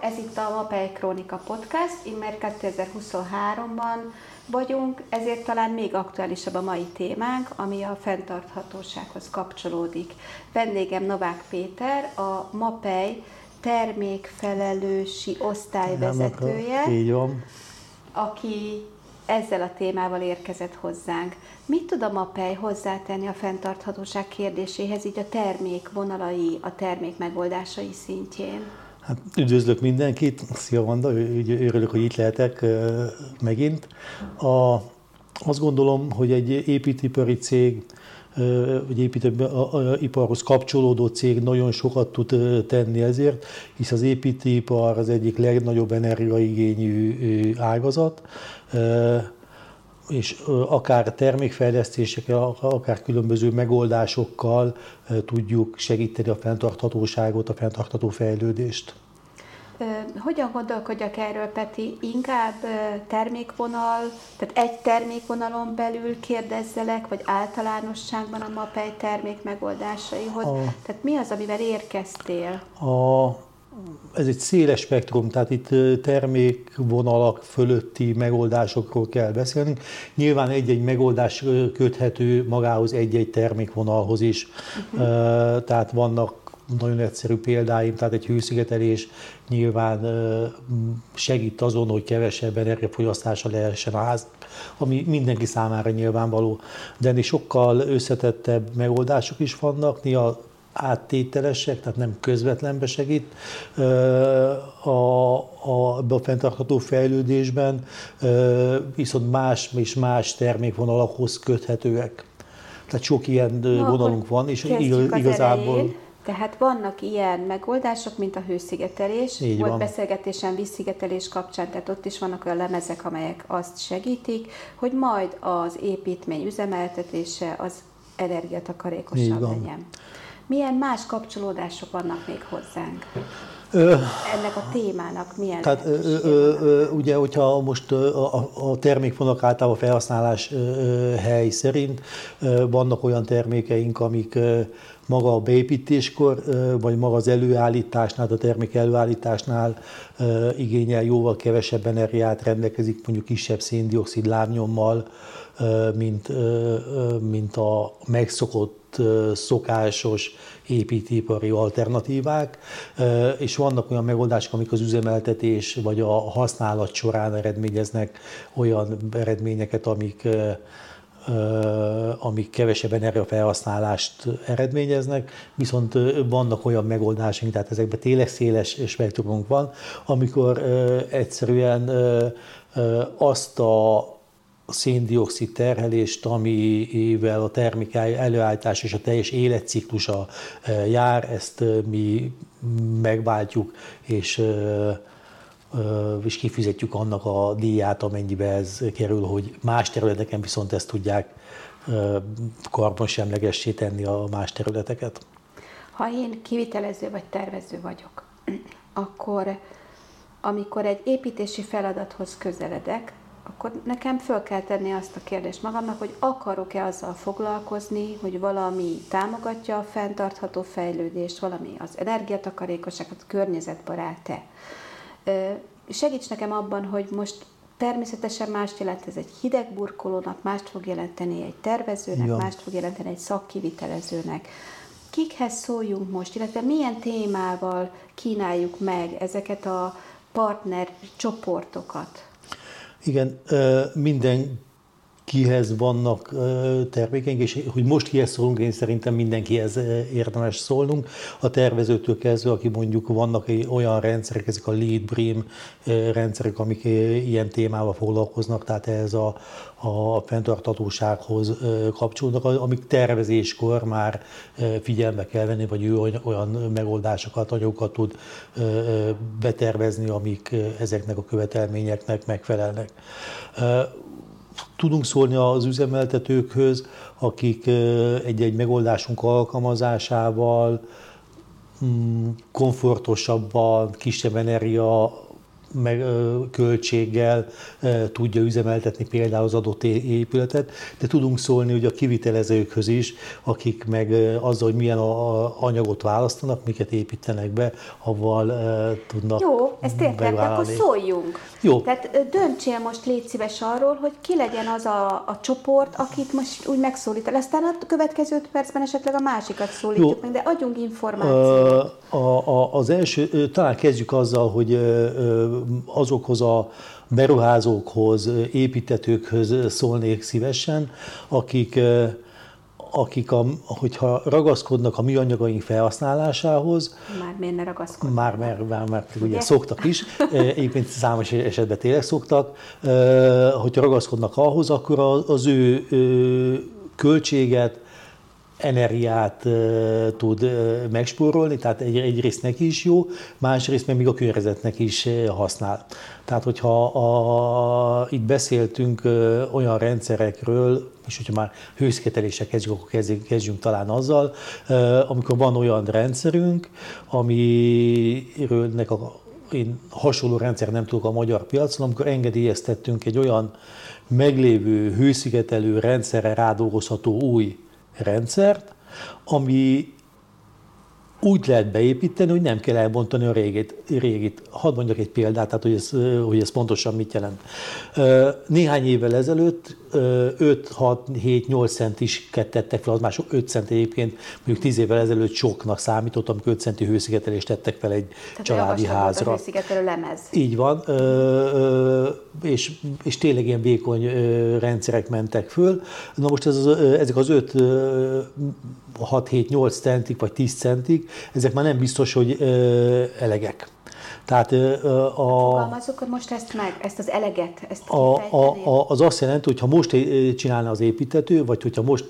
Sziasztok! Ez itt a Mapei Krónika Podcast, immár 2023-ban vagyunk, ezért talán még aktuálisabb a mai témánk, ami a fenntarthatósághoz kapcsolódik. Vendégem Novák Péter, a Mapei termékfelelősi osztályvezetője, Így van. aki ezzel a témával érkezett hozzánk. Mit tud a MAPEI hozzátenni a fenntarthatóság kérdéséhez, így a termék vonalai, a termék megoldásai szintjén? Hát üdvözlök mindenkit, szia Vanda, örülök, hogy itt lehetek megint. A, azt gondolom, hogy egy építőipari cég, vagy építőiparhoz kapcsolódó cég nagyon sokat tud tenni ezért, hisz az építőipar az egyik legnagyobb energiaigényű ágazat, és akár termékfejlesztésekkel, akár különböző megoldásokkal tudjuk segíteni a fenntarthatóságot, a fenntartható fejlődést. Hogyan gondolkodjak erről, Peti? Inkább termékvonal, tehát egy termékvonalon belül kérdezzelek, vagy általánosságban a MAPEI termék megoldásaihoz? A, tehát mi az, amivel érkeztél? A, ez egy széles spektrum, tehát itt termékvonalak fölötti megoldásokról kell beszélni. Nyilván egy-egy megoldás köthető magához egy-egy termékvonalhoz is. Uh-huh. Tehát vannak nagyon egyszerű példáim, tehát egy hőszigetelés nyilván segít azon, hogy kevesebb energiafogyasztása lehessen a ház, ami mindenki számára nyilvánvaló. De ennél sokkal összetettebb megoldások is vannak, néha áttételesek, tehát nem közvetlenbe segít a, a, a fenntartható fejlődésben, viszont más és más termékvonalakhoz köthetőek. Tehát sok ilyen Na, vonalunk van, és igazából... Elején. Tehát vannak ilyen megoldások, mint a hőszigetelés. Így Volt van. beszélgetésen vízszigetelés kapcsán, tehát ott is vannak olyan lemezek, amelyek azt segítik, hogy majd az építmény üzemeltetése az energiatakarékosabb legyen. Milyen más kapcsolódások vannak még hozzánk? Ö, Ennek a témának milyen Tehát ö, ö, ugye, hogyha most a, a termékvonalak általában felhasználás hely szerint vannak olyan termékeink, amik maga a beépítéskor, vagy maga az előállításnál, a termék előállításnál igényel jóval kevesebb energiát rendelkezik, mondjuk kisebb széndiokszid lábnyommal, mint, mint a megszokott szokásos építőipari alternatívák, és vannak olyan megoldások, amik az üzemeltetés vagy a használat során eredményeznek olyan eredményeket, amik amik kevesebb energiafelhasználást eredményeznek, viszont vannak olyan megoldásunk, tehát ezekben tényleg széles spektrumunk van, amikor egyszerűen azt a széndiokszid terhelést, amivel a termék előállítás és a teljes életciklusa jár, ezt mi megváltjuk, és és kifizetjük annak a díját, amennyibe ez kerül, hogy más területeken viszont ezt tudják karbonsemlegessé tenni a más területeket. Ha én kivitelező vagy tervező vagyok, akkor amikor egy építési feladathoz közeledek, akkor nekem föl kell tenni azt a kérdést magamnak, hogy akarok-e azzal foglalkozni, hogy valami támogatja a fenntartható fejlődést, valami az energiatakarékosságot, környezetbarát-e. Segíts nekem abban, hogy most természetesen mást jelent ez egy hideg burkolónak, mást fog jelenteni egy tervezőnek, ja. mást fog jelenteni egy szakkivitelezőnek. Kikhez szóljunk most, illetve milyen témával kínáljuk meg ezeket a partner csoportokat? Igen, minden kihez vannak termékeink, és hogy most kihez szólunk, én szerintem mindenkihez érdemes szólnunk. A tervezőtől kezdve, aki mondjuk vannak olyan rendszerek, ezek a lead brim rendszerek, amik ilyen témával foglalkoznak, tehát ez a, a fenntartatósághoz kapcsolódnak, amik tervezéskor már figyelme kell venni, vagy ő olyan megoldásokat, anyagokat tud betervezni, amik ezeknek a követelményeknek megfelelnek tudunk szólni az üzemeltetőkhöz, akik egy-egy megoldásunk alkalmazásával mm, komfortosabban, kisebb energia meg, költséggel tudja üzemeltetni például az adott épületet, de tudunk szólni hogy a kivitelezőkhöz is, akik meg azzal, hogy milyen anyagot választanak, miket építenek be, avval tudnak Jó, ezt értem, akkor szóljunk. Jó. Tehát döntsél most légy szíves arról, hogy ki legyen az a, a csoport, akit most úgy megszólít el. Aztán a következő percben esetleg a másikat szólítjuk Jó. meg, de adjunk információt. A, a, az első, talán kezdjük azzal, hogy azokhoz a beruházókhoz, építetőkhöz szólnék szívesen, akik akik, a, hogyha ragaszkodnak a műanyagaink felhasználásához, már miért ne ragaszkodnak? Már, mert, mert, mert ugye, ugye? szoktak is, egyébként számos esetben tényleg szoktak, hogyha ragaszkodnak ahhoz, akkor az ő költséget, energiát tud megspórolni, tehát egy, egyrészt neki is jó, másrészt meg még a környezetnek is használ. Tehát, hogyha a, itt beszéltünk olyan rendszerekről, és hogyha már hőszigetelésre kezdjük, akkor kezdjünk, kezdjünk talán azzal, amikor van olyan rendszerünk, amiről nek a, én hasonló rendszer nem tudok a magyar piacon, amikor engedélyeztettünk egy olyan meglévő hőszigetelő rendszerre rádolgozható új rendszert, ami úgy lehet beépíteni, hogy nem kell elbontani a régit. régit. Hadd mondjak egy példát, tehát hogy ez, hogy ez pontosan mit jelent. Néhány évvel ezelőtt 5-6-7-8 cent is tettek fel, az már 5 cent egyébként, mondjuk 10 évvel ezelőtt soknak számított, amikor 5 centi hőszigetelést tettek fel egy Tehát családi házra. A hőszigetelő lemez. Így van, és, és tényleg ilyen vékony rendszerek mentek föl. Na most ez, ezek az 5 6-7-8 centig vagy 10 centig, ezek már nem biztos, hogy elegek. Tehát a... Fogalmazzuk most ezt meg, ezt az eleget, ezt a, a, a, Az azt jelenti, hogy ha most csinálna az építető, vagy hogyha most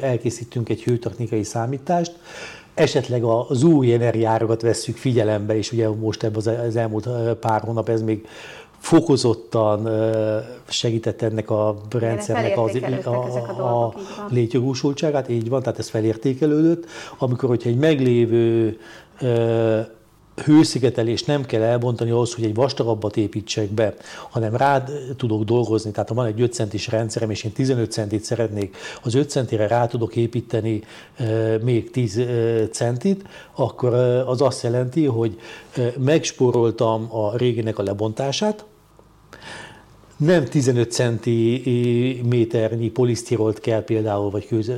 elkészítünk egy hőtechnikai számítást, esetleg az új energiárakat vesszük figyelembe, és ugye most ebben az elmúlt pár hónap ez még fokozottan segített ennek a rendszernek az, a, a, a létjogosultságát, így van, tehát ez felértékelődött. Amikor, hogyha egy meglévő hőszigetelést nem kell elbontani ahhoz, hogy egy vastagabbat építsek be, hanem rád tudok dolgozni. Tehát ha van egy 5 centis rendszerem, és én 15 centit szeretnék, az 5 centire rá tudok építeni e, még 10 e, centit, akkor e, az azt jelenti, hogy megspóroltam a réginek a lebontását, nem 15 cm polisztirolt kell például, vagy köz,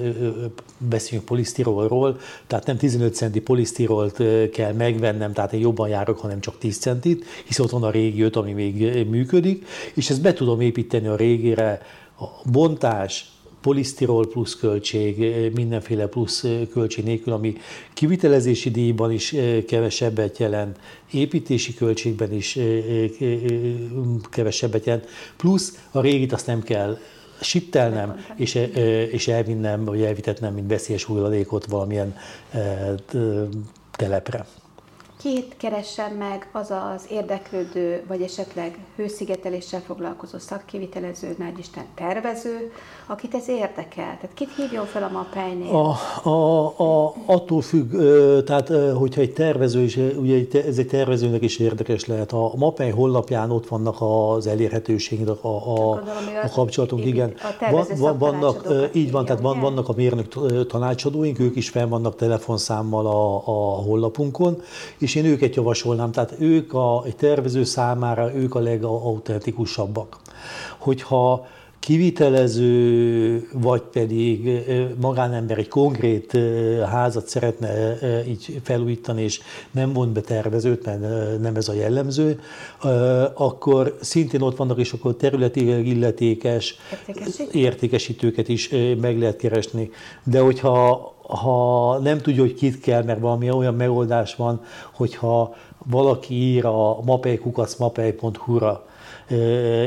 beszéljünk polisztirolról, tehát nem 15 centi polisztirolt kell megvennem, tehát én jobban járok, hanem csak 10 centit, hisz ott van a régi öt, ami még működik, és ezt be tudom építeni a régére, a bontás, polisztirol plusz költség, mindenféle plusz költség nélkül, ami kivitelezési díjban is kevesebbet jelent, építési költségben is kevesebbet jelent, plusz a régit azt nem kell sittelnem, és, és elvinnem, vagy elvitetnem, mint veszélyes hulladékot valamilyen telepre. Két keressen meg az az érdeklődő, vagy esetleg hőszigeteléssel foglalkozó szakkivitelező, nagy Isten tervező, akit ez érdekel? Tehát kit hívjon fel a MAPEI-nél? A, a, a, attól függ, tehát hogyha egy tervező, és ugye ez egy tervezőnek is érdekes lehet, a MAPEI honlapján ott vannak az elérhetőségek, a, a, a kapcsolatunk, igen. A van, vannak, így van, tehát van, vannak a mérnök tanácsadóink, ők is fel vannak telefonszámmal a, a honlapunkon, és én őket javasolnám, tehát ők a, egy tervező számára, ők a legautentikusabbak. Hogyha kivitelező, vagy pedig magánember egy konkrét házat szeretne így felújítani, és nem mond be tervezőt, mert nem ez a jellemző, akkor szintén ott vannak, és akkor területileg illetékes értékesítőket is meg lehet keresni. De hogyha ha nem tudja, hogy kit kell, mert valami olyan megoldás van, hogyha valaki ír a mapei.mapei.hu-ra,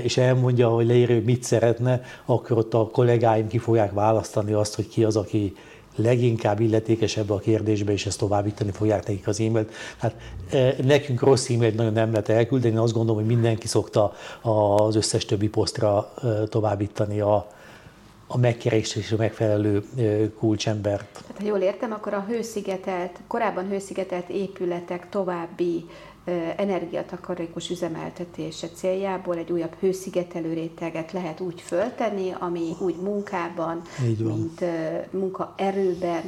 és elmondja, hogy leírja, mit szeretne, akkor ott a kollégáim ki fogják választani azt, hogy ki az, aki leginkább illetékesebb a kérdésbe, és ezt továbbítani fogják nekik az e-mailt. Hát nekünk rossz e-mailt nagyon nem lehet elküldeni, azt gondolom, hogy mindenki szokta az összes többi posztra továbbítani a, a megkeresés és a megfelelő kulcsembert. Tehát, ha jól értem, akkor a hőszigetelt, korábban hőszigetelt épületek további energiatakarékos üzemeltetése céljából egy újabb hőszigetelő réteget lehet úgy föltenni, ami úgy munkában, mint munkaerőben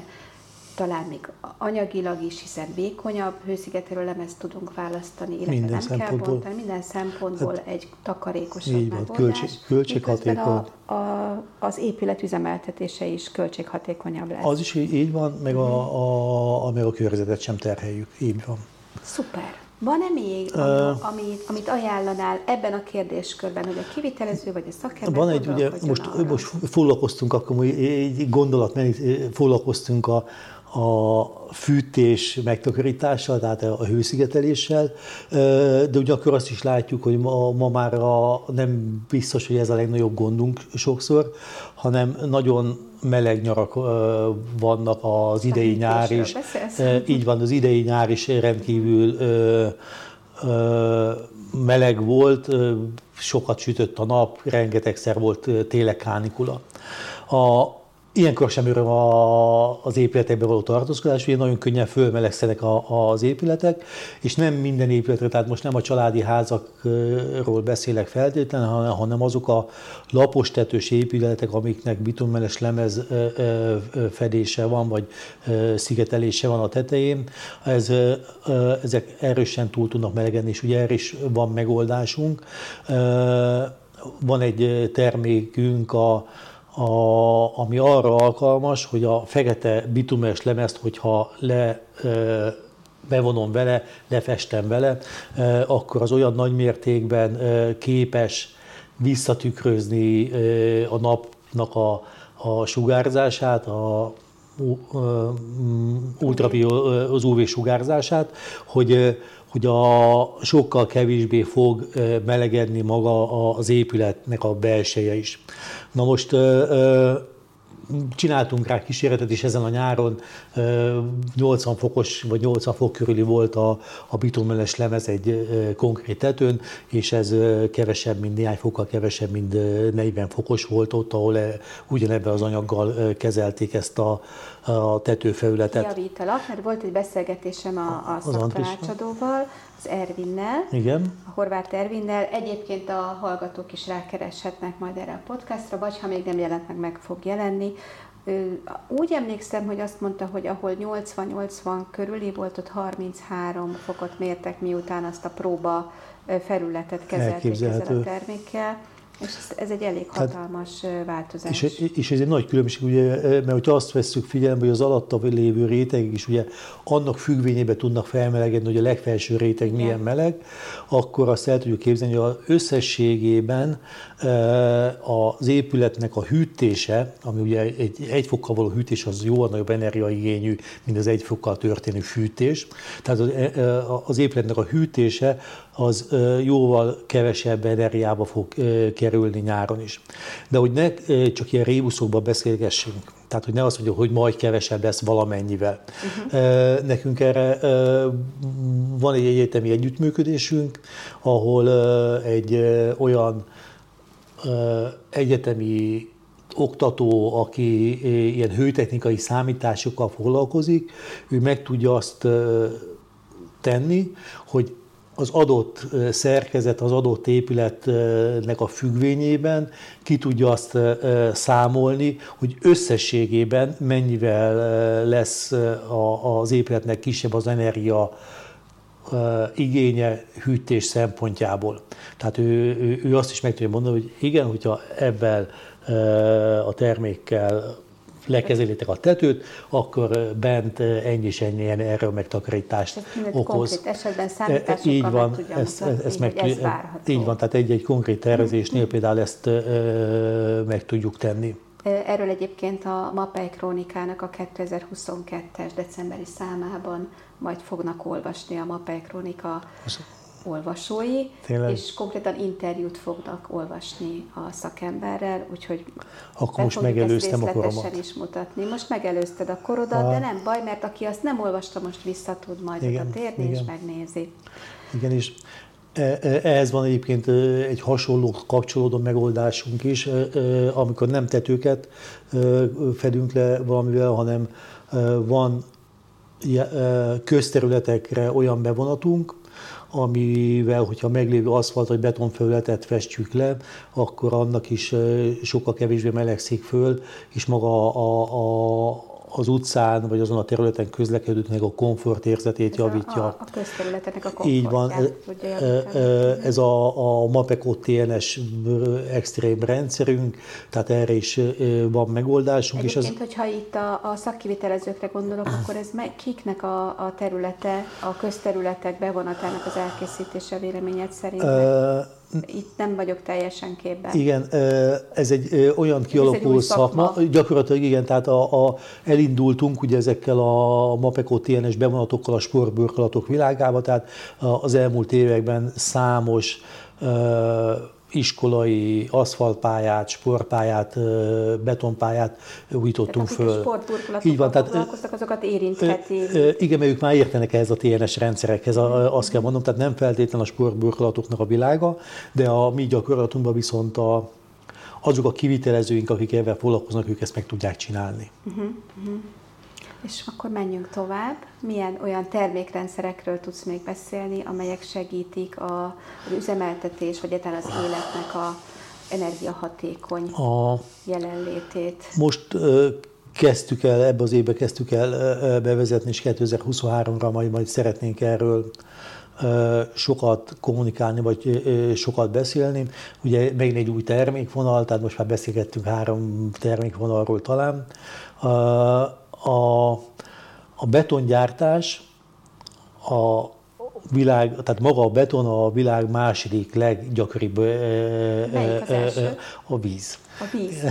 talán még anyagilag is, hiszen vékonyabb hőszigetelő lemezt tudunk választani, illetve minden nem kell bontani, minden szempontból hát, egy takarékosabb így van. Költség, költséghatékony. A, a, az épület üzemeltetése is költséghatékonyabb lesz. Az is így van, meg a, a, a, meg a körzetet sem terheljük, így van. Szuper. Van-e még, uh, amit, amit ajánlanál ebben a kérdéskörben, hogy a kivitelező vagy a szakember Van egy, ugye, most, most foglalkoztunk, akkor egy gondolat, foglalkoztunk a, a fűtés megtakarítással, tehát a hőszigeteléssel, de ugyanakkor azt is látjuk, hogy ma, ma már a, nem biztos, hogy ez a legnagyobb gondunk sokszor, hanem nagyon meleg nyarak vannak az idei nyár is. Így van, az idei nyár is rendkívül meleg volt, sokat sütött a nap, rengetegszer volt tényleg kánikula. A, Ilyenkor sem öröm a, az épületekbe való tartózkodás, ugye nagyon könnyen fölmelegszenek a, az épületek, és nem minden épületre, tehát most nem a családi házakról beszélek feltétlenül, hanem azok a lapos tetős épületek, amiknek bitonmeles lemez fedése van, vagy szigetelése van a tetején, ez, ezek erősen túl tudnak melegedni, és ugye erre is van megoldásunk. Van egy termékünk, a a, ami arra alkalmas, hogy a fekete bitumes lemezt, hogyha le bevonom vele, lefestem vele, akkor az olyan nagy mértékben képes visszatükrözni a napnak a, a sugárzását, a, ultravio, az UV sugárzását, hogy, hogy a sokkal kevésbé fog melegedni maga az épületnek a belseje is. Na most csináltunk rá kísérletet is ezen a nyáron, 80 fokos vagy 80 fok körüli volt a, a bitonmeles lemez egy konkrét tetőn, és ez kevesebb, mint néhány fokkal kevesebb, mint 40 fokos volt ott, ahol ugyanebben az anyaggal kezelték ezt a, a tetőfelületet. Javítalak, mert volt egy beszélgetésem a, a szaktanácsadóval, az Ervinnel, Igen. a Horváth Ervinnel. Egyébként a hallgatók is rákereshetnek majd erre a podcastra, vagy ha még nem jelent meg, meg fog jelenni. Úgy emlékszem, hogy azt mondta, hogy ahol 80-80 körüli volt, ott 33 fokot mértek, miután azt a próba felületet kezelték ezzel a termékkel. És ez egy elég hatalmas hát, változás. És, és ez egy nagy különbség, ugye, mert hogyha azt veszük figyelembe, hogy az alatta lévő rétegek is ugye annak függvényében tudnak felmelegedni, hogy a legfelső réteg Igen. milyen meleg, akkor azt el tudjuk képzelni, hogy az összességében az épületnek a hűtése, ami ugye egy, egy fokkal való hűtés, az jóval nagyobb energiaigényű, mint az egy fokkal történő fűtés. Tehát az, az épületnek a hűtése az jóval kevesebb energiába fog kerülni nyáron is. De hogy ne csak ilyen rébuszokban beszélgessünk, tehát hogy ne azt mondjuk, hogy majd kevesebb lesz valamennyivel. Uh-huh. Nekünk erre van egy egyetemi együttműködésünk, ahol egy olyan egyetemi oktató, aki ilyen hőtechnikai számításokkal foglalkozik, ő meg tudja azt tenni, hogy az adott szerkezet, az adott épületnek a függvényében ki tudja azt számolni, hogy összességében mennyivel lesz az épületnek kisebb az energia igénye hűtés szempontjából. Tehát ő, ő, azt is meg tudja mondani, hogy igen, hogyha ebben a termékkel lekezelitek a tetőt, akkor bent ennyi és ennyi erről megtakarítást okoz. Konkrét esetben számításokkal így van, meg tudja ezt, mutatni, ezt meg, ez Így van, tehát egy-egy konkrét tervezésnél például ezt meg tudjuk tenni. Erről egyébként a Mapei Krónikának a 2022-es decemberi számában majd fognak olvasni a Mapei Krónika olvasói, Tényleg? és konkrétan interjút fognak olvasni a szakemberrel, úgyhogy akkor most megelőztem a koromat. is mutatni. Most megelőzted a korodat, a... de nem baj, mert aki azt nem olvasta, most vissza tud majd igen, oda térni igen. és megnézi. Igen, és e, e, ehhez van egyébként egy hasonló kapcsolódó megoldásunk is, amikor nem tetőket fedünk le valamivel, hanem van közterületekre olyan bevonatunk, amivel, hogyha meglévő aszfalt vagy betonfelületet festjük le, akkor annak is sokkal kevésbé melegszik föl, és maga a, a, az utcán, vagy azon a területen közlekedőknek a komfort érzetét Ez javítja. A, a közterületeknek a Így van, komfortját ez a, a MAPECO TNS extrém rendszerünk, tehát erre is van megoldásunk. Egyébként, és ez... hogyha itt a, a szakkivitelezőkre gondolok, akkor ez meg, kiknek a, a területe, a közterületek bevonatának az elkészítése véleményed szerint? Uh, itt nem vagyok teljesen képben. Igen, ez egy olyan kialakuló szakma. szakma. Gyakorlatilag igen, tehát a, a, elindultunk ugye ezekkel a MAPECO TNS bevonatokkal a sportburkolatok világába, tehát az elmúlt években számos iskolai aszfaltpályát, sportpályát, betonpályát újítottunk föl. Így van, tehát azokat érintheti. Igen, mert ők már értenek ehhez a TNS rendszerekhez, azt kell mondom, tehát nem feltétlen a sportburkolatoknak a világa, de a mi gyakorlatunkban viszont a, azok a kivitelezőink, akik ebben foglalkoznak, ők ezt meg tudják csinálni. Uh-huh, uh-huh. És akkor menjünk tovább. Milyen olyan termékrendszerekről tudsz még beszélni, amelyek segítik a, az üzemeltetés, vagy egyáltalán az életnek a energiahatékony a, jelenlétét? Most ö, kezdtük el, ebbe az évbe kezdtük el ö, bevezetni, és 2023-ra majd, majd szeretnénk erről sokat kommunikálni, vagy sokat beszélni. Ugye megint egy új termékvonal, tehát most már beszélgettünk három termékvonalról talán a, a betongyártás a világ, tehát maga a beton a világ második leggyakoribb Melyik az a víz. A víz.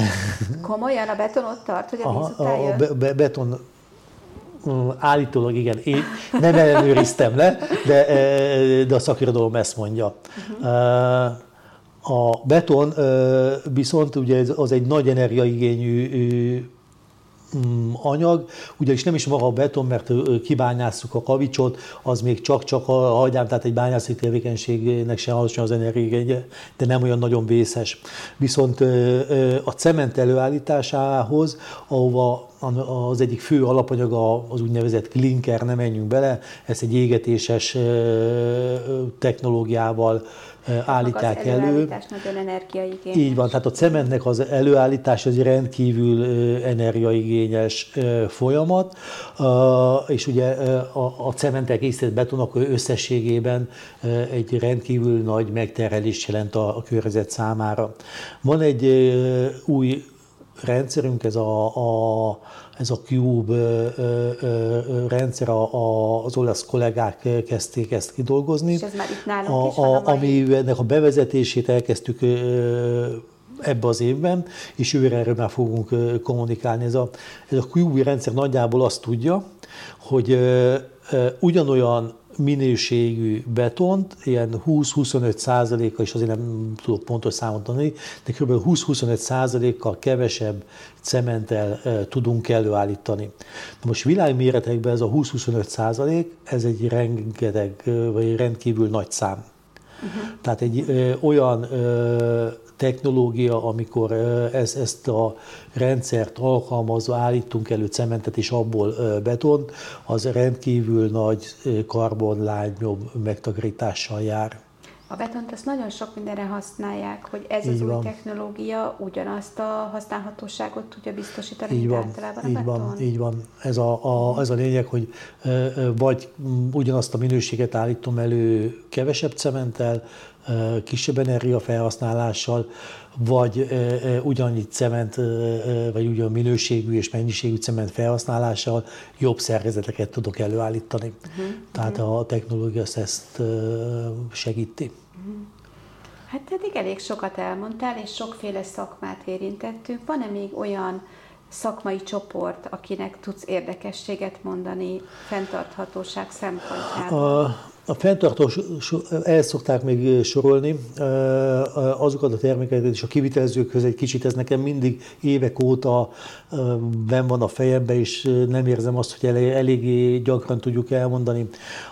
Komolyan a beton ott tart, hogy a víz Aha, után jön? A be, beton mm, állítólag igen, én nem ellenőriztem le, de, de a szakirodalom ezt mondja. Uh-huh. A beton viszont ugye az egy nagy energiaigényű anyag, ugyanis nem is maga a beton, mert kibányásszuk a kavicsot, az még csak-csak a hagyám, tehát egy bányászati tevékenységnek sem alacsony az energiigénye, de nem olyan nagyon vészes. Viszont a cement előállításához, ahova az egyik fő alapanyaga az úgynevezett klinker, nem menjünk bele, ezt egy égetéses technológiával állítják az elő. nagyon energiaigényes. Így van, tehát a cementnek az előállítás az egy rendkívül energiaigényes folyamat, és ugye a cementek készített betonok összességében egy rendkívül nagy megterhelést jelent a környezet számára. Van egy új rendszerünk, ez a, a, ez a Cube rendszer, a, a, az olasz kollégák kezdték ezt kidolgozni. És ez már itt nálunk a, is van a, a Aminek a bevezetését elkezdtük ebbe az évben, és jövőre erről már fogunk kommunikálni. Ez a, ez a QB rendszer nagyjából azt tudja, hogy ugyanolyan minőségű betont, ilyen 20-25 százaléka, és azért nem tudok pontos számot adni, de kb. 20-25 százalékkal kevesebb cementtel tudunk előállítani. Na most világméretekben ez a 20-25 százalék, ez egy rengeteg, vagy rendkívül nagy szám. Uh-huh. Tehát egy ö, olyan ö, technológia, amikor ez, ezt a rendszert alkalmazva állítunk elő cementet és abból betont, az rendkívül nagy karbonlányom megtakarítással jár. A betont azt nagyon sok mindenre használják, hogy ez így az van. új technológia ugyanazt a használhatóságot tudja biztosítani, így van, általában így a beton. Van, így van. Ez a, a, ez a lényeg, hogy vagy ugyanazt a minőséget állítom elő kevesebb cementtel, kisebb energiafelhasználással, vagy ugyannyit cement, vagy ugyan minőségű és mennyiségű cement felhasználással jobb szerkezeteket tudok előállítani. Uh-huh. Tehát uh-huh. a technológia ezt segíti. Uh-huh. Hát eddig elég sokat elmondtál, és sokféle szakmát érintettünk. Van-e még olyan szakmai csoport, akinek tudsz érdekességet mondani fenntarthatóság szempontjából? A, fenntartós, el szokták még sorolni azokat a termékeket, és a kivitelezőkhöz egy kicsit ez nekem mindig évek óta ben van a fejembe, és nem érzem azt, hogy elég, eléggé gyakran tudjuk elmondani.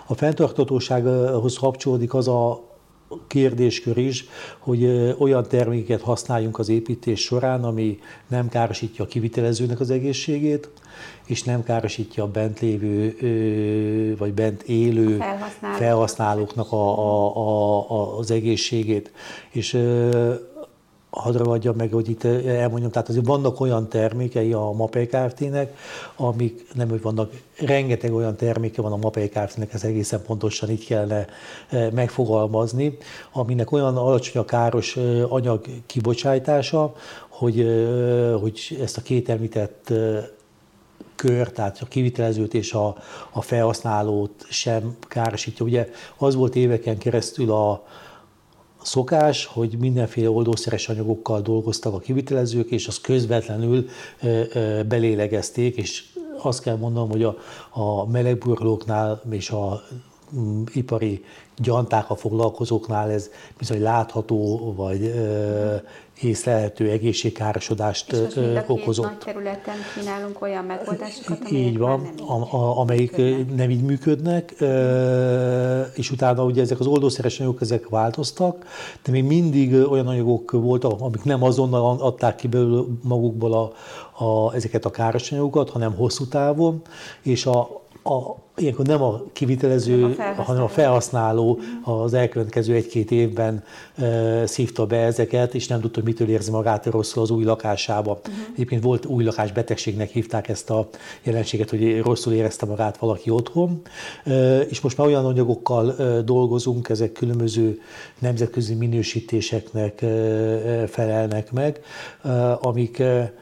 A fenntarthatósághoz kapcsolódik az a kérdéskör is, hogy olyan terméket használjunk az építés során, ami nem károsítja a kivitelezőnek az egészségét, és nem károsítja a bent lévő vagy bent élő felhasználók. felhasználóknak a, a, a, az egészségét. És hadd ragadjam meg, hogy itt elmondjam, tehát azért vannak olyan termékei a MAPEI Kft-nek, amik nem, hogy vannak, rengeteg olyan terméke van a MAPEI Kft-nek, ez egészen pontosan így kellene megfogalmazni, aminek olyan alacsony a káros anyag kibocsátása, hogy, hogy ezt a két említett kör, tehát a kivitelezőt és a, a felhasználót sem károsítja. Ugye az volt éveken keresztül a, szokás, hogy mindenféle oldószeres anyagokkal dolgoztak a kivitelezők, és azt közvetlenül belélegezték, és azt kell mondanom, hogy a, a melegburkolóknál és a ipari gyantákkal foglalkozóknál ez bizony látható, vagy ö, észlelhető egészségkárosodást és most okozott. nagy területen kínálunk olyan megoldásokat, Így van, nem a, amelyik működnek. nem így működnek, és utána ugye ezek az oldószeres anyagok ezek változtak, de még mindig olyan anyagok voltak, amik nem azonnal adták ki belőle magukból a, a, ezeket a káros anyagokat, hanem hosszú távon, és a, a, ilyenkor nem a kivitelező, a hanem a felhasználó az elkövetkező egy-két évben e, szívta be ezeket, és nem tudta, mitől érzi magát rosszul az új lakásába. Uh-huh. Egyébként volt új lakásbetegségnek hívták ezt a jelenséget, hogy rosszul érezte magát valaki otthon, e, és most már olyan anyagokkal e, dolgozunk, ezek különböző nemzetközi minősítéseknek e, felelnek meg, e, amik, e,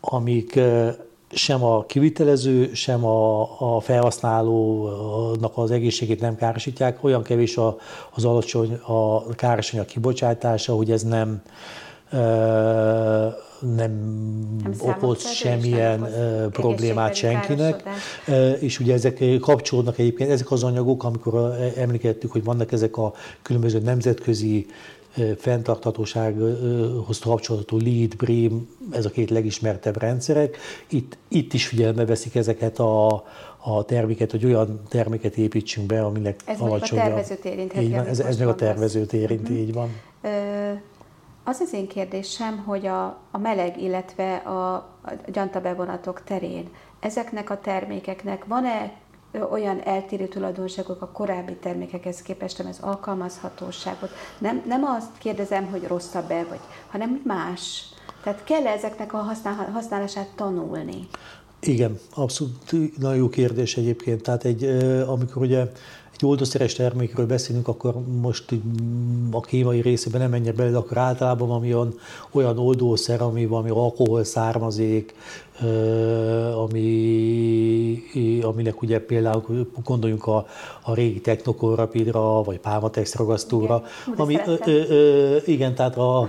amik e, sem a kivitelező, sem a, a felhasználónak az egészségét nem károsítják. Olyan kevés a, az alacsony a károsanyag kibocsátása, hogy ez nem nem, nem okoz semmilyen nem problémát senkinek. És ugye ezek kapcsolódnak egyébként, ezek az anyagok, amikor említettük, hogy vannak ezek a különböző nemzetközi fenntarthatósághoz kapcsolható LEED, BREEAM, ez a két legismertebb rendszerek. Itt, itt is figyelme veszik ezeket a, a terméket, hogy olyan terméket építsünk be, aminek ez alacsonyabb. Ez a tervezőt érintheti. ez, ez meg a tervezőt érint, uh-huh. így van. Ö, az az én kérdésem, hogy a, a meleg, illetve a, a gyantabevonatok terén ezeknek a termékeknek van-e olyan eltérő tulajdonságok a korábbi termékekhez képest, nem az alkalmazhatóságot. Nem, nem azt kérdezem, hogy rosszabb-e, vagy, hanem más. Tehát kell ezeknek a használ, használását tanulni? Igen, abszolút nagyon jó kérdés egyébként. Tehát egy, amikor ugye oldószeres termékről beszélünk, akkor most a kémai részében nem menjek bele, de akkor általában ami olyan, olyan oldószer, ami valami alkohol származék, ami, aminek ugye például gondoljunk a, a régi technokorrapidra, vagy pálmatex ragasztóra, igen, ami, ö, ö, ö, igen, tehát a,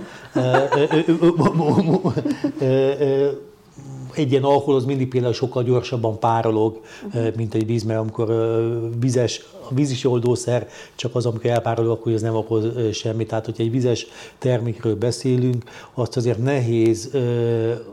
egy ilyen alkohol az mindig például sokkal gyorsabban párolog, uh-huh. mint egy víz, mert amikor vizes, a vízis oldószer csak az, amikor elpárolog, akkor ez nem okoz semmit. Tehát, hogyha egy vizes termékről beszélünk, azt azért nehéz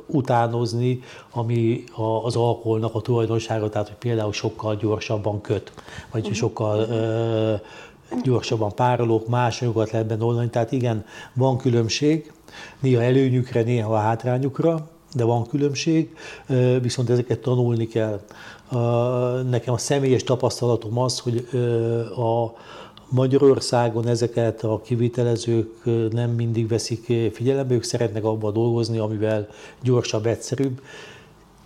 utánozni, ami a, az alkoholnak a tulajdonsága, tehát, hogy például sokkal gyorsabban köt, vagy uh-huh. sokkal uh, gyorsabban párolók, más anyagokat lehet benne oldani. Tehát igen, van különbség, néha előnyükre, néha a hátrányukra, de van különbség, viszont ezeket tanulni kell. Nekem a személyes tapasztalatom az, hogy a Magyarországon ezeket a kivitelezők nem mindig veszik figyelembe, ők szeretnek abban dolgozni, amivel gyorsabb, egyszerűbb,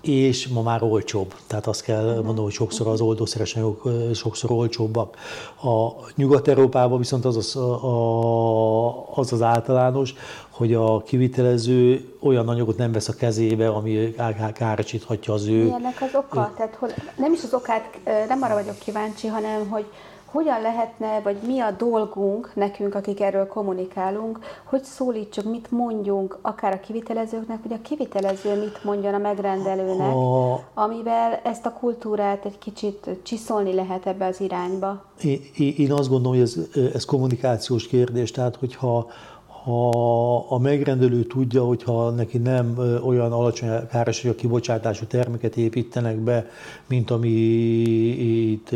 és ma már olcsóbb. Tehát azt kell uh-huh. mondani, hogy sokszor az oldószeres anyagok sokszor olcsóbbak. A Nyugat-Európában viszont az az, a, az az általános, hogy a kivitelező olyan anyagot nem vesz a kezébe, ami károsíthatja az ő... Milyennek az oka? Ő... Tehát hol, nem is az okát, nem arra vagyok kíváncsi, hanem hogy hogyan lehetne, vagy mi a dolgunk nekünk, akik erről kommunikálunk, hogy szólítsuk, mit mondjunk, akár a kivitelezőknek, vagy a kivitelező mit mondjon a megrendelőnek, a... amivel ezt a kultúrát egy kicsit csiszolni lehet ebbe az irányba. Én, én azt gondolom, hogy ez, ez kommunikációs kérdés, tehát hogyha ha a megrendelő tudja, hogyha neki nem olyan alacsony károsanyag kibocsátású terméket építenek be, mint ami itt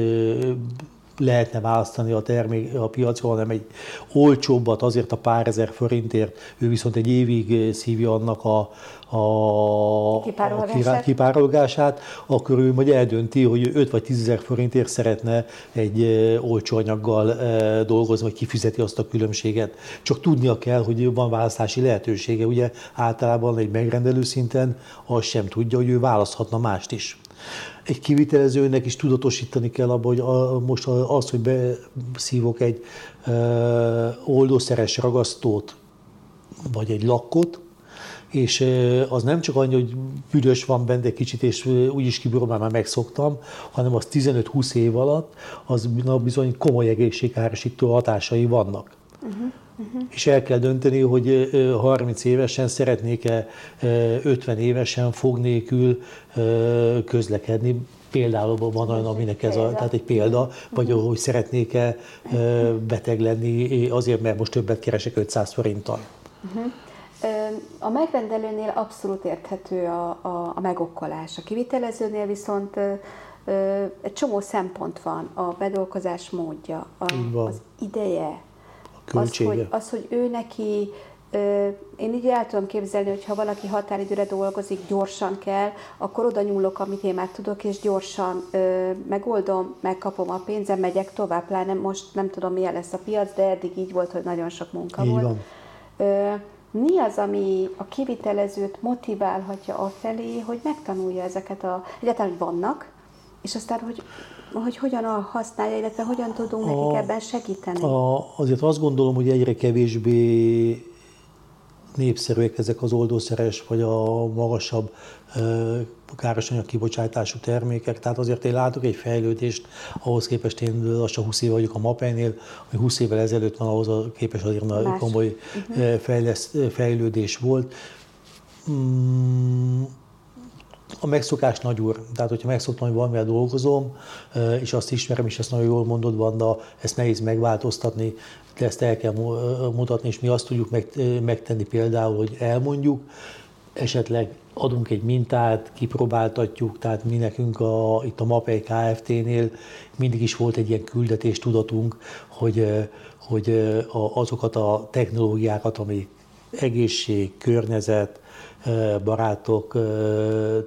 lehetne választani a termék a piacról, hanem egy olcsóbbat azért a pár ezer forintért, ő viszont egy évig szívja annak a, a kipárolgását. kipárolgását, akkor ő majd eldönti, hogy 5 vagy 10 ezer forintért szeretne egy olcsó anyaggal dolgozni, vagy kifizeti azt a különbséget. Csak tudnia kell, hogy van választási lehetősége. Ugye általában egy megrendelő szinten az sem tudja, hogy ő választhatna mást is egy kivitelezőnek is tudatosítani kell abban, hogy a, most az, hogy beszívok egy e, oldószeres ragasztót, vagy egy lakkot, és az nem csak annyi, hogy büdös van benne kicsit, és úgyis kibírom, már megszoktam, hanem az 15-20 év alatt az bizony komoly egészségkárosító hatásai vannak. Uh-huh. Uh-huh. És el kell dönteni, hogy 30 évesen szeretnék-e 50 évesen fog nélkül közlekedni. Például van olyan, aminek ez a, tehát egy példa, vagy uh-huh. hogy szeretnék-e beteg lenni azért, mert most többet keresek 500 forinttal. Uh-huh. A megrendelőnél abszolút érthető a, a, a megokkolás, a kivitelezőnél viszont egy csomó szempont van, a bedolgozás módja, a, az ideje, az hogy, az, hogy ő neki, én így el tudom képzelni, hogy ha valaki határidőre dolgozik, gyorsan kell, akkor oda nyúlok, amit én már tudok, és gyorsan megoldom, megkapom a pénzem, megyek tovább, pláne most nem tudom, milyen lesz a piac, de eddig így volt, hogy nagyon sok munka így volt. Van. Mi az, ami a kivitelezőt motiválhatja afelé, hogy megtanulja ezeket a, egyáltalán, hogy vannak, és aztán, hogy, hogy hogyan használja, illetve hogyan tudunk a, nekik ebben segíteni? A, azért azt gondolom, hogy egyre kevésbé népszerűek ezek az oldószeres vagy a magasabb károsanyag kibocsátású termékek, tehát azért én látok egy fejlődést, ahhoz képest én lassan 20 éve vagyok a MAPEI-nél, ami 20 évvel ezelőtt van, ahhoz a képest azért Más. komoly uh-huh. fejlesz, fejlődés volt. Mm, a megszokás nagy úr. Tehát, hogyha megszoktam, hogy valamivel dolgozom, és azt ismerem, és ezt nagyon jól mondod, Vanda, ezt nehéz megváltoztatni, de ezt el kell mutatni, és mi azt tudjuk megtenni például, hogy elmondjuk, esetleg adunk egy mintát, kipróbáltatjuk, tehát mi nekünk a, itt a MAPEI Kft-nél mindig is volt egy ilyen küldetés tudatunk, hogy, hogy azokat a technológiákat, ami egészség, környezet, barátok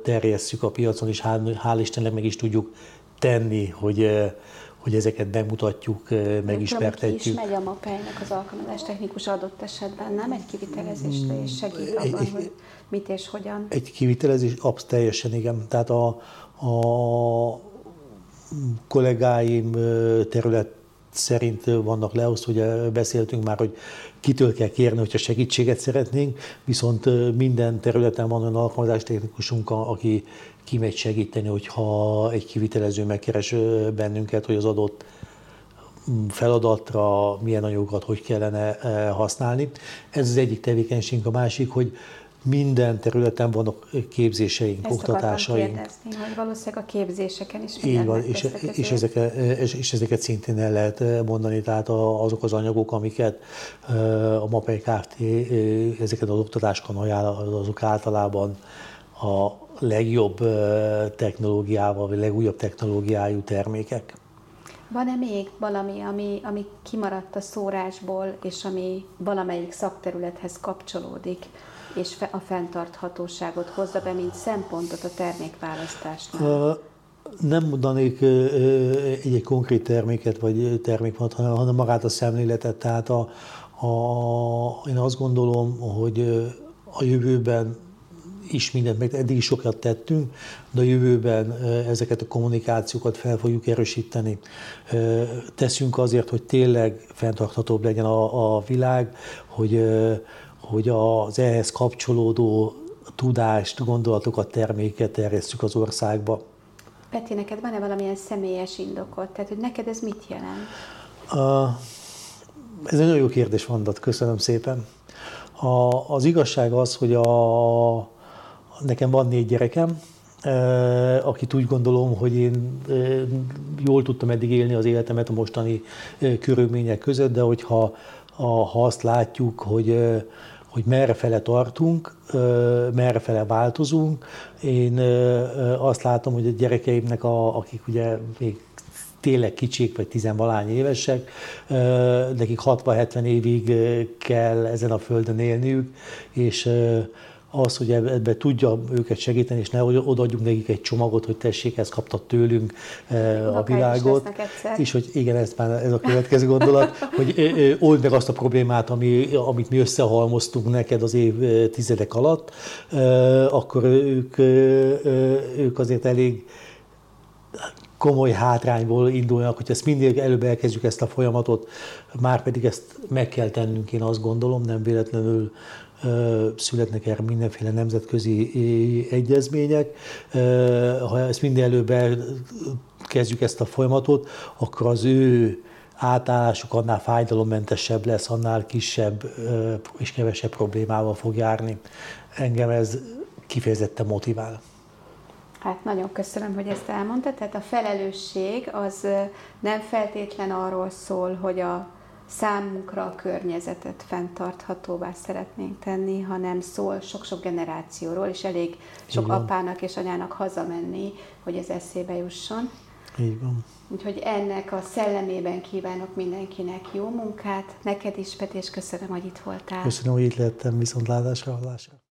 terjesszük a piacon, és hál', Istennek meg is tudjuk tenni, hogy, hogy ezeket bemutatjuk, megismertetjük. Is megy a MAPEI-nek az alkalmazás technikus adott esetben, nem egy kivitelezésre, és segít abban, hogy mit és hogyan? Egy kivitelezés, absz teljesen igen. Tehát a, a kollégáim terület szerint vannak leosztva, ugye beszéltünk már, hogy kitől kell kérni, hogyha segítséget szeretnénk, viszont minden területen van olyan alkalmazástechnikusunk, aki kimegy segíteni, hogyha egy kivitelező megkeres bennünket, hogy az adott feladatra milyen anyagokat hogy kellene használni. Ez az egyik tevékenységünk, a másik, hogy minden területen vannak képzéseink, Ezt oktatásaink. Ezt hogy valószínűleg a képzéseken is Így van, és, és, ezeket, és ezeket szintén el lehet mondani, tehát azok az anyagok, amiket a MAPEI Kft. ezeket az oktatáskan ajánl, azok általában a legjobb technológiával, vagy legújabb technológiájú termékek. Van-e még valami, ami, ami kimaradt a szórásból, és ami valamelyik szakterülethez kapcsolódik? És a fenntarthatóságot hozza be, mint szempontot a termékválasztásnál? Nem mondanék egy, egy konkrét terméket vagy termékot, hanem, hanem magát a szemléletet. Tehát a, a, én azt gondolom, hogy a jövőben is mindent meg, eddig is sokat tettünk, de a jövőben ezeket a kommunikációkat fel fogjuk erősíteni. Teszünk azért, hogy tényleg fenntarthatóbb legyen a, a világ, hogy hogy az ehhez kapcsolódó tudást, gondolatokat, terméket terjesszük az országba. Peti, neked van-e valamilyen személyes indokot? Tehát, hogy neked ez mit jelent? Uh, ez egy nagyon jó kérdés, Vandat, köszönöm szépen. A, az igazság az, hogy a, nekem van négy gyerekem, akit úgy gondolom, hogy én jól tudtam eddig élni az életemet a mostani körülmények között, de hogyha ha azt látjuk, hogy hogy merre fele tartunk, merre fele változunk. Én azt látom, hogy a gyerekeimnek, a, akik ugye még tényleg kicsik, vagy tizenvalány évesek, nekik 60-70 évig kell ezen a földön élniük, és az, hogy ebbe tudja őket segíteni, és ne odaadjunk nekik egy csomagot, hogy tessék, ezt kaptak tőlünk a világot. És hogy igen, ez már ez a következő gondolat, hogy old meg azt a problémát, ami, amit mi összehalmoztunk neked az év tizedek alatt, akkor ők, ők azért elég komoly hátrányból indulnak, hogy ezt minél előbb elkezdjük ezt a folyamatot, már pedig ezt meg kell tennünk, én azt gondolom, nem véletlenül születnek erre mindenféle nemzetközi egyezmények. Ha ezt minél előbb kezdjük ezt a folyamatot, akkor az ő átállásuk annál fájdalommentesebb lesz, annál kisebb és kevesebb problémával fog járni. Engem ez kifejezetten motivál. Hát nagyon köszönöm, hogy ezt elmondtad. Tehát a felelősség az nem feltétlen arról szól, hogy a számunkra a környezetet fenntarthatóvá szeretnénk tenni, hanem szól sok-sok generációról, és elég sok Igen. apának és anyának hazamenni, hogy ez eszébe jusson. Így van. Úgyhogy ennek a szellemében kívánok mindenkinek jó munkát. Neked is, Peti, és köszönöm, hogy itt voltál. Köszönöm, hogy itt lettem, viszontlátásra, hallásra.